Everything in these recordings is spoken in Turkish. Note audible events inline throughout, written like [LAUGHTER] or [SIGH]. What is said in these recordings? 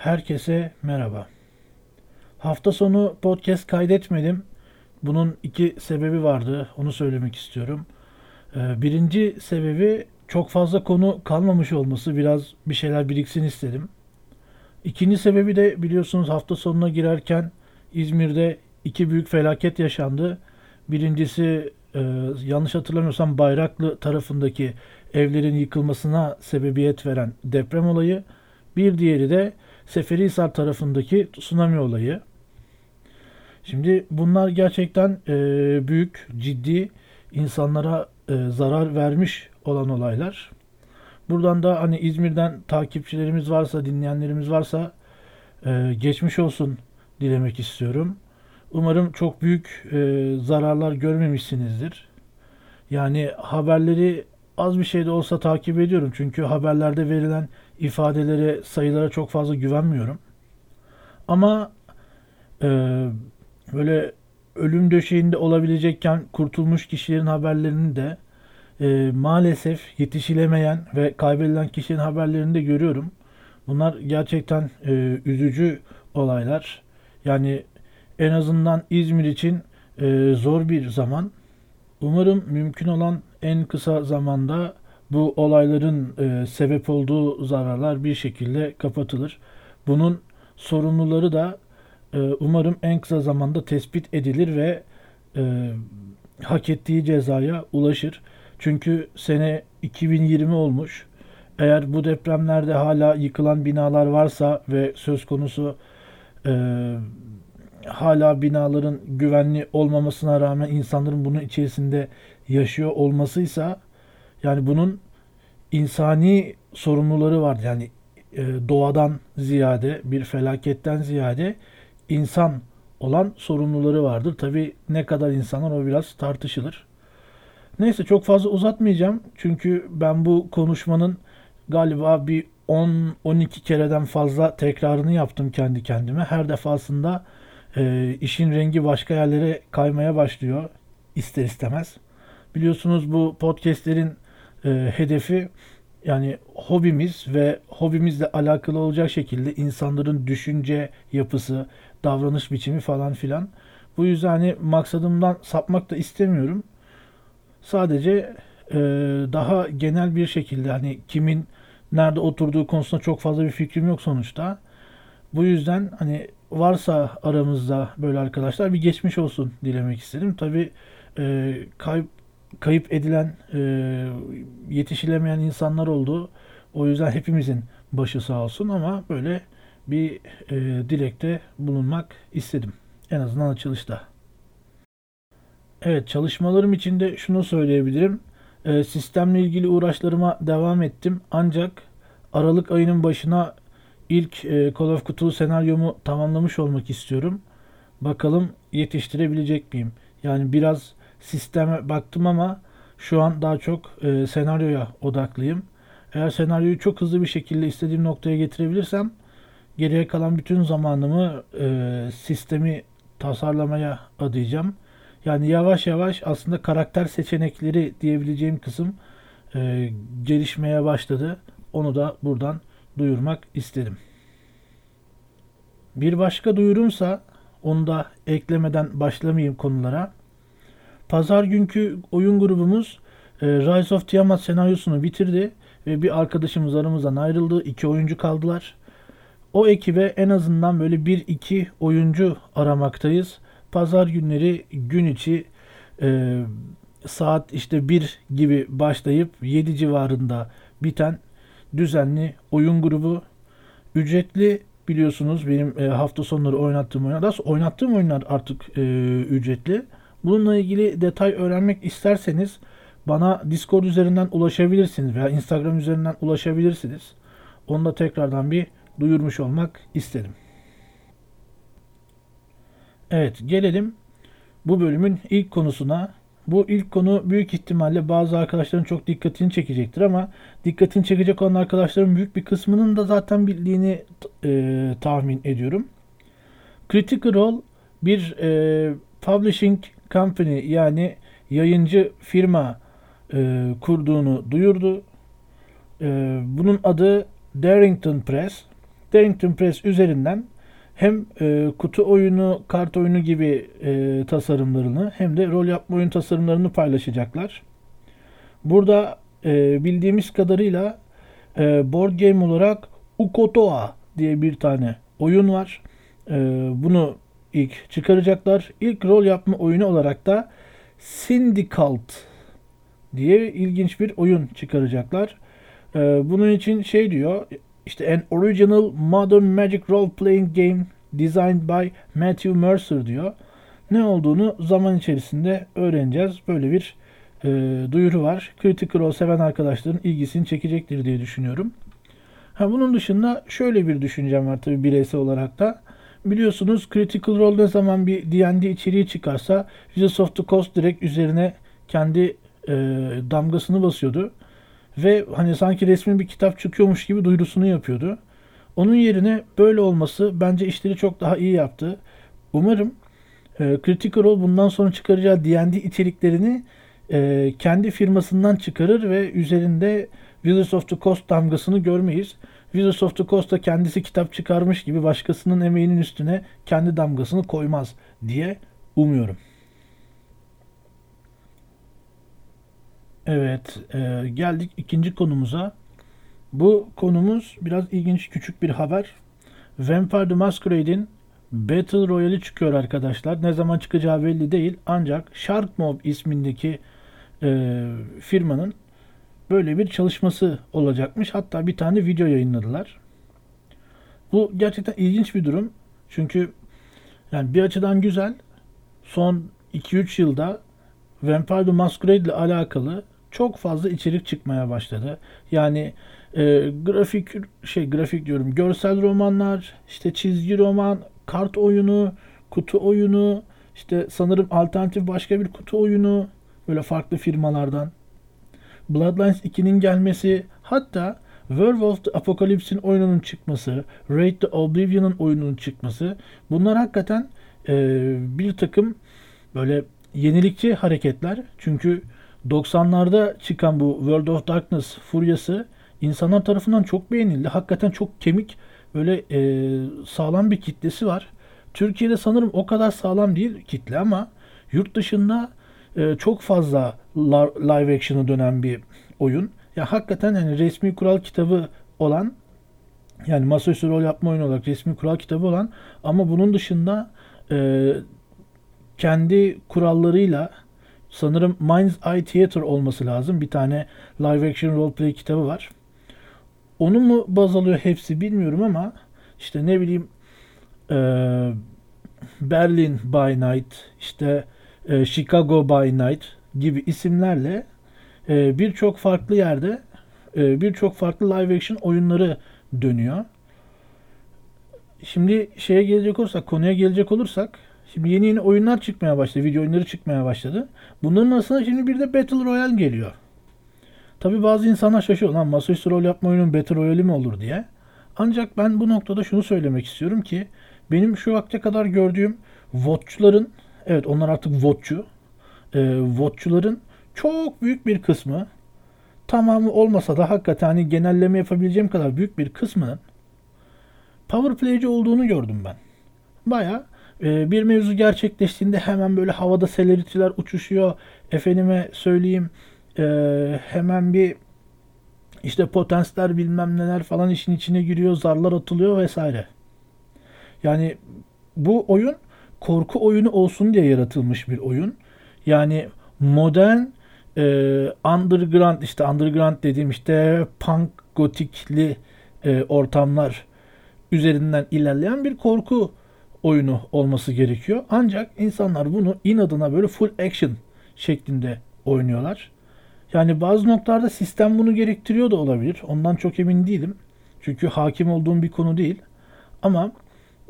Herkese merhaba. Hafta sonu podcast kaydetmedim. Bunun iki sebebi vardı. Onu söylemek istiyorum. Ee, birinci sebebi çok fazla konu kalmamış olması. Biraz bir şeyler biriksin istedim. İkinci sebebi de biliyorsunuz hafta sonuna girerken İzmir'de iki büyük felaket yaşandı. Birincisi e, yanlış hatırlamıyorsam Bayraklı tarafındaki evlerin yıkılmasına sebebiyet veren deprem olayı. Bir diğeri de Seferihisar tarafındaki tsunami olayı. Şimdi bunlar gerçekten e, büyük, ciddi, insanlara e, zarar vermiş olan olaylar. Buradan da hani İzmir'den takipçilerimiz varsa, dinleyenlerimiz varsa e, geçmiş olsun dilemek istiyorum. Umarım çok büyük e, zararlar görmemişsinizdir. Yani haberleri az bir şey de olsa takip ediyorum. Çünkü haberlerde verilen ifadelere, sayılara çok fazla güvenmiyorum. Ama e, böyle ölüm döşeğinde olabilecekken kurtulmuş kişilerin haberlerini de e, maalesef yetişilemeyen ve kaybedilen kişilerin haberlerini de görüyorum. Bunlar gerçekten e, üzücü olaylar. Yani en azından İzmir için e, zor bir zaman. Umarım mümkün olan en kısa zamanda bu olayların e, sebep olduğu zararlar bir şekilde kapatılır. Bunun sorumluları da e, umarım en kısa zamanda tespit edilir ve e, hak ettiği cezaya ulaşır. Çünkü sene 2020 olmuş. Eğer bu depremlerde hala yıkılan binalar varsa ve söz konusu e, hala binaların güvenli olmamasına rağmen insanların bunun içerisinde yaşıyor olmasıysa yani bunun insani sorumluları var. Yani e, doğadan ziyade bir felaketten ziyade insan olan sorumluları vardır. Tabi ne kadar insanlar o biraz tartışılır. Neyse çok fazla uzatmayacağım. Çünkü ben bu konuşmanın galiba bir 10-12 kereden fazla tekrarını yaptım kendi kendime. Her defasında e, işin rengi başka yerlere kaymaya başlıyor ister istemez. Biliyorsunuz bu podcastlerin e, hedefi yani hobimiz ve hobimizle alakalı olacak şekilde insanların düşünce yapısı, davranış biçimi falan filan. Bu yüzden hani maksadımdan sapmak da istemiyorum. Sadece e, daha genel bir şekilde hani kimin nerede oturduğu konusunda çok fazla bir fikrim yok sonuçta. Bu yüzden hani varsa aramızda böyle arkadaşlar bir geçmiş olsun dilemek istedim. Tabi e, kayıp kayıp edilen, e, yetişilemeyen insanlar oldu. O yüzden hepimizin başı sağ olsun ama böyle bir e, dilekte bulunmak istedim. En azından açılışta. Evet çalışmalarım içinde şunu söyleyebilirim. E, sistemle ilgili uğraşlarıma devam ettim. Ancak Aralık ayının başına ilk e, Call of Cthulhu senaryomu tamamlamış olmak istiyorum. Bakalım yetiştirebilecek miyim? Yani biraz sisteme baktım ama şu an daha çok e, senaryoya odaklıyım. Eğer senaryoyu çok hızlı bir şekilde istediğim noktaya getirebilirsem geriye kalan bütün zamanımı e, sistemi tasarlamaya adayacağım. Yani yavaş yavaş aslında karakter seçenekleri diyebileceğim kısım e, gelişmeye başladı. Onu da buradan duyurmak istedim. Bir başka duyurumsa onu da eklemeden başlamayayım konulara. Pazar günkü oyun grubumuz e, Rise of Tiamat senaryosunu bitirdi ve bir arkadaşımız aramızdan ayrıldı. İki oyuncu kaldılar. O ekibe en azından böyle bir iki oyuncu aramaktayız. Pazar günleri gün içi e, saat işte 1 gibi başlayıp 7 civarında biten düzenli oyun grubu. Ücretli biliyorsunuz benim e, hafta sonları oynattığım oyunlar. Oynattığım oyunlar artık e, ücretli. Bununla ilgili detay öğrenmek isterseniz bana Discord üzerinden ulaşabilirsiniz veya Instagram üzerinden ulaşabilirsiniz. Onu da tekrardan bir duyurmuş olmak istedim. Evet gelelim bu bölümün ilk konusuna. Bu ilk konu büyük ihtimalle bazı arkadaşların çok dikkatini çekecektir ama dikkatini çekecek olan arkadaşların büyük bir kısmının da zaten bildiğini e, tahmin ediyorum. Critical Role bir e, publishing company yani yayıncı firma e, kurduğunu duyurdu. E, bunun adı Darrington Press. Darrington Press üzerinden hem e, kutu oyunu, kart oyunu gibi e, tasarımlarını hem de rol yapma oyun tasarımlarını paylaşacaklar. Burada e, bildiğimiz kadarıyla e, board game olarak Ukotoa diye bir tane oyun var. E, bunu ilk çıkaracaklar. İlk rol yapma oyunu olarak da Syndicalt diye ilginç bir oyun çıkaracaklar. E, bunun için şey diyor işte an original modern magic role playing game designed by Matthew Mercer diyor. Ne olduğunu zaman içerisinde öğreneceğiz. Böyle bir e, duyuru var. Critical Role seven arkadaşların ilgisini çekecektir diye düşünüyorum. Ha, bunun dışında şöyle bir düşüncem var tabii bireysel olarak da. Biliyorsunuz Critical Role ne zaman bir D&D içeriği çıkarsa Wizards of the Coast direkt üzerine kendi e, damgasını basıyordu. Ve hani sanki resmi bir kitap çıkıyormuş gibi duyurusunu yapıyordu. Onun yerine böyle olması bence işleri çok daha iyi yaptı. Umarım e, Critical Role bundan sonra çıkaracağı D&D içeriklerini e, kendi firmasından çıkarır ve üzerinde Wizards of the Coast damgasını görmeyiz. Wizards of the Coast kendisi kitap çıkarmış gibi başkasının emeğinin üstüne kendi damgasını koymaz diye umuyorum. Evet, e, geldik ikinci konumuza. Bu konumuz biraz ilginç küçük bir haber. Vampire the Masquerade'in Battle Royale'i çıkıyor arkadaşlar. Ne zaman çıkacağı belli değil. Ancak Shark Mob ismindeki e, firmanın böyle bir çalışması olacakmış. Hatta bir tane video yayınladılar. Bu gerçekten ilginç bir durum. Çünkü yani bir açıdan güzel. Son 2-3 yılda Vampire the Masquerade ile alakalı çok fazla içerik çıkmaya başladı. Yani e, grafik şey grafik diyorum görsel romanlar, işte çizgi roman, kart oyunu, kutu oyunu, işte sanırım alternatif başka bir kutu oyunu böyle farklı firmalardan. Bloodlines 2'nin gelmesi hatta Werewolf the Apocalypse'in oyununun çıkması, Raid the Oblivion'ın oyununun çıkması bunlar hakikaten e, bir takım böyle yenilikçi hareketler. Çünkü 90'larda çıkan bu World of Darkness furyası insanlar tarafından çok beğenildi. Hakikaten çok kemik böyle e, sağlam bir kitlesi var. Türkiye'de sanırım o kadar sağlam değil kitle ama yurt dışında e, çok fazla live action'a dönen bir oyun. Ya hakikaten yani resmi kural kitabı olan yani masaüstü rol yapma oyunu olarak resmi kural kitabı olan ama bunun dışında e, kendi kurallarıyla sanırım Mind's Eye Theater olması lazım. Bir tane live action roleplay kitabı var. Onu mu baz alıyor hepsi bilmiyorum ama işte ne bileyim e, Berlin by Night, işte e, Chicago by Night gibi isimlerle e, birçok farklı yerde e, birçok farklı live action oyunları dönüyor. Şimdi şeye gelecek olursak, konuya gelecek olursak Şimdi yeni yeni oyunlar çıkmaya başladı. Video oyunları çıkmaya başladı. Bunların arasında şimdi bir de Battle Royale geliyor. Tabi bazı insanlar şaşırıyor. Lan masaüstü rol yapma oyunun Battle Royale'i mi olur diye. Ancak ben bu noktada şunu söylemek istiyorum ki benim şu vakte kadar gördüğüm VOD'cuların evet onlar artık VOD'cu e, VOD'cuların çok büyük bir kısmı tamamı olmasa da hakikaten hani genelleme yapabileceğim kadar büyük bir kısmının power play'ci olduğunu gördüm ben. Baya e, bir mevzu gerçekleştiğinde hemen böyle havada celebrity'ler uçuşuyor. Efendime söyleyeyim e, hemen bir işte potensler bilmem neler falan işin içine giriyor. Zarlar atılıyor vesaire. Yani bu oyun korku oyunu olsun diye yaratılmış bir oyun. Yani modern e, underground işte underground dediğim işte punk gotikli e, ortamlar üzerinden ilerleyen bir korku oyunu olması gerekiyor. Ancak insanlar bunu inadına böyle full action şeklinde oynuyorlar. Yani bazı noktalarda sistem bunu gerektiriyor da olabilir. Ondan çok emin değilim. Çünkü hakim olduğum bir konu değil. Ama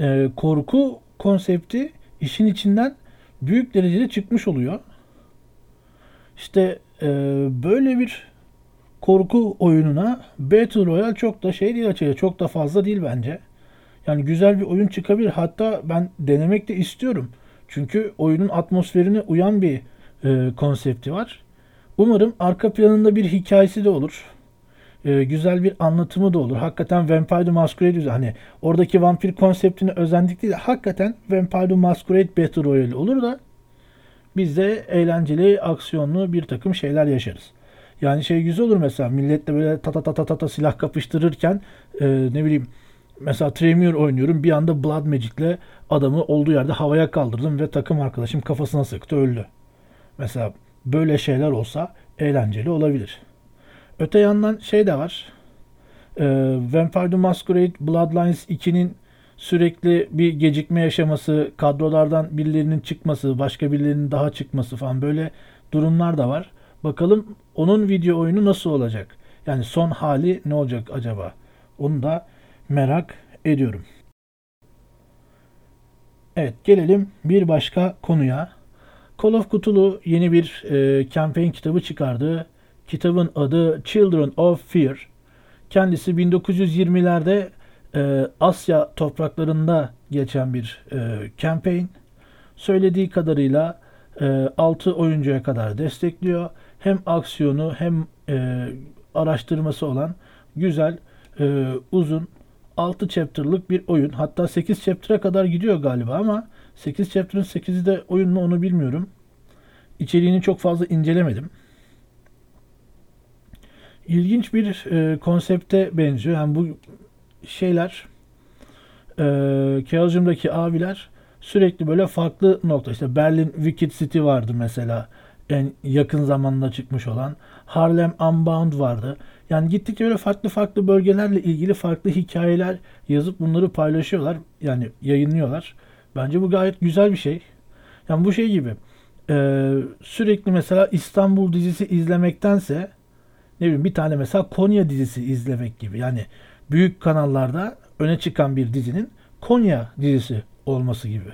e, korku konsepti işin içinden büyük derecede çıkmış oluyor. İşte e, böyle bir korku oyununa Battle Royale çok da şey değil açıkçası. Çok da fazla değil bence. Yani güzel bir oyun çıkabilir. Hatta ben denemek de istiyorum. Çünkü oyunun atmosferine uyan bir e, konsepti var. Umarım arka planında bir hikayesi de olur. E, güzel bir anlatımı da olur. Hakikaten Vampire the Masquerade hani oradaki vampir konseptini özendik değil de hakikaten Vampire the Masquerade Battle Royale olur da biz de eğlenceli, aksiyonlu bir takım şeyler yaşarız. Yani şey güzel olur mesela milletle böyle ta ta ta ta ta, silah kapıştırırken e, ne bileyim mesela Tremor oynuyorum bir anda Blood Magic'le adamı olduğu yerde havaya kaldırdım ve takım arkadaşım kafasına sıktı öldü. Mesela böyle şeyler olsa eğlenceli olabilir. Öte yandan şey de var. E, Vampire the Masquerade Bloodlines 2'nin sürekli bir gecikme yaşaması, kadrolardan birilerinin çıkması, başka birilerinin daha çıkması falan böyle durumlar da var. Bakalım onun video oyunu nasıl olacak? Yani son hali ne olacak acaba? Onu da merak ediyorum. Evet gelelim bir başka konuya. Call of Cthulhu yeni bir e, campaign kitabı çıkardı. Kitabın adı Children of Fear. Kendisi 1920'lerde e, Asya topraklarında geçen bir e, campaign. Söylediği kadarıyla e, 6 oyuncuya kadar destekliyor. Hem aksiyonu hem e, araştırması olan güzel, e, uzun 6 chapter'lık bir oyun. Hatta 8 chapter'a kadar gidiyor galiba ama 8 chapter'ın 8'i de oyun mu onu bilmiyorum. İçeriğini çok fazla incelemedim. İlginç bir e, konsepte benziyor. Yani bu şeyler e, Chaosium'daki abiler sürekli böyle farklı nokta. İşte Berlin Wicked City vardı mesela. En yakın zamanda çıkmış olan. Harlem Unbound vardı. Yani gittikçe böyle farklı farklı bölgelerle ilgili farklı hikayeler yazıp bunları paylaşıyorlar. Yani yayınlıyorlar. Bence bu gayet güzel bir şey. Yani bu şey gibi. E, sürekli mesela İstanbul dizisi izlemektense ne bileyim bir tane mesela Konya dizisi izlemek gibi. Yani büyük kanallarda öne çıkan bir dizinin Konya dizisi olması gibi.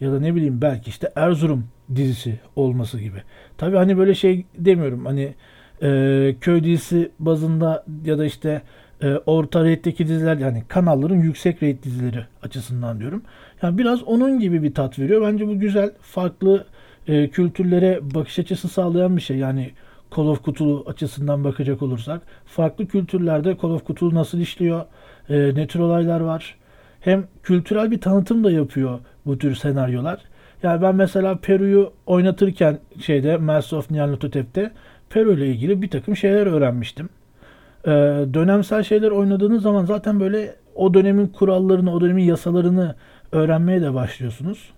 Ya da ne bileyim belki işte Erzurum dizisi olması gibi. Tabii hani böyle şey demiyorum hani e, köy dizisi bazında ya da işte e, orta rate'deki diziler yani kanalların yüksek rate dizileri açısından diyorum. Yani biraz onun gibi bir tat veriyor. Bence bu güzel, farklı e, kültürlere bakış açısı sağlayan bir şey. Yani Call of Cthulhu açısından bakacak olursak farklı kültürlerde Call of Cthulhu nasıl işliyor, e, ne tür olaylar var. Hem kültürel bir tanıtım da yapıyor bu tür senaryolar. Yani ben mesela Peru'yu oynatırken şeyde Mass of Nyarlathotep'te Peru ile ilgili bir takım şeyler öğrenmiştim. Ee, dönemsel şeyler oynadığınız zaman zaten böyle o dönemin kurallarını, o dönemin yasalarını öğrenmeye de başlıyorsunuz.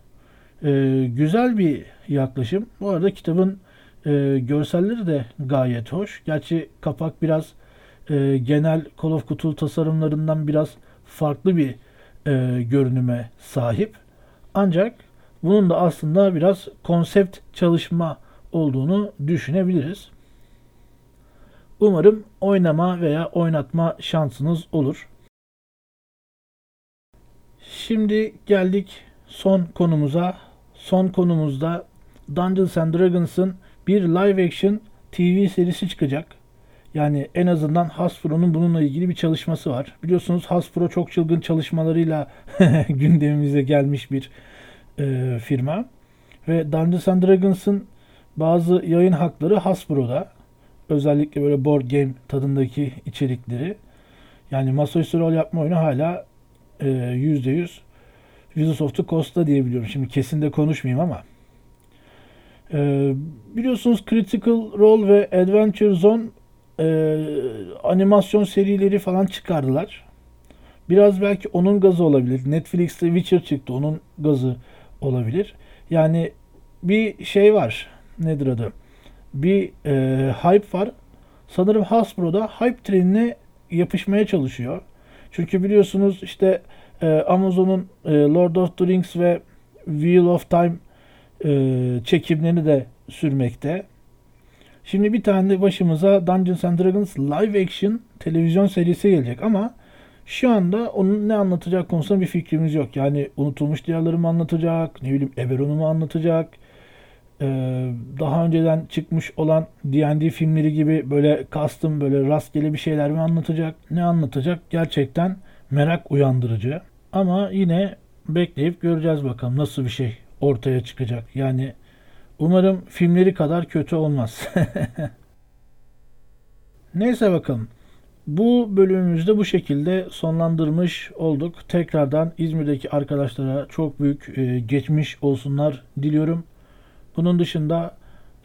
Ee, güzel bir yaklaşım. Bu arada kitabın e, görselleri de gayet hoş. Gerçi kapak biraz e, genel Call of Cthulhu tasarımlarından biraz farklı bir e, görünüme sahip. Ancak bunun da aslında biraz konsept çalışma olduğunu düşünebiliriz. Umarım oynama veya oynatma şansınız olur. Şimdi geldik son konumuza. Son konumuzda Dungeons and Dragons'ın bir live action TV serisi çıkacak. Yani en azından Hasbro'nun bununla ilgili bir çalışması var. Biliyorsunuz Hasbro çok çılgın çalışmalarıyla [LAUGHS] gündemimize gelmiş bir e, firma. Ve Dungeons and Dragons'ın bazı yayın hakları Hasbro'da. Özellikle böyle board game tadındaki içerikleri. Yani masaüstü rol yapma oyunu hala e, %100 Wizards of the Coast'ta diyebiliyorum. Şimdi kesin de konuşmayayım ama. E, biliyorsunuz Critical Role ve Adventure Zone e, animasyon serileri falan çıkardılar. Biraz belki onun gazı olabilir. Netflix'te Witcher çıktı. Onun gazı olabilir. Yani bir şey var. Nedir adı? Bir e, hype var. Sanırım Hasbro da hype trenine yapışmaya çalışıyor. Çünkü biliyorsunuz işte e, Amazon'un e, Lord of the Rings ve Wheel of Time e, çekimlerini de sürmekte. Şimdi bir tane başımıza Dungeons and Dragons live action televizyon serisi gelecek ama şu anda onun ne anlatacak konusunda bir fikrimiz yok. Yani unutulmuş diyarları mı anlatacak, ne bileyim Eberron'u mu anlatacak, ee, daha önceden çıkmış olan D&D filmleri gibi böyle custom böyle rastgele bir şeyler mi anlatacak, ne anlatacak gerçekten merak uyandırıcı. Ama yine bekleyip göreceğiz bakalım nasıl bir şey ortaya çıkacak. Yani umarım filmleri kadar kötü olmaz. [LAUGHS] Neyse bakalım. Bu bölümümüzde bu şekilde sonlandırmış olduk. Tekrardan İzmir'deki arkadaşlara çok büyük e, geçmiş olsunlar diliyorum. Bunun dışında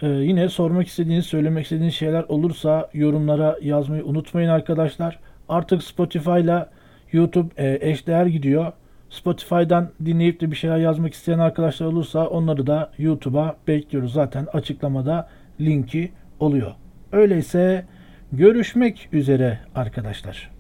e, yine sormak istediğiniz, söylemek istediğiniz şeyler olursa yorumlara yazmayı unutmayın arkadaşlar. Artık Spotify ile YouTube e, eşdeğer gidiyor. Spotify'dan dinleyip de bir şeyler yazmak isteyen arkadaşlar olursa onları da YouTube'a bekliyoruz. Zaten açıklamada linki oluyor. Öyleyse görüşmek üzere arkadaşlar.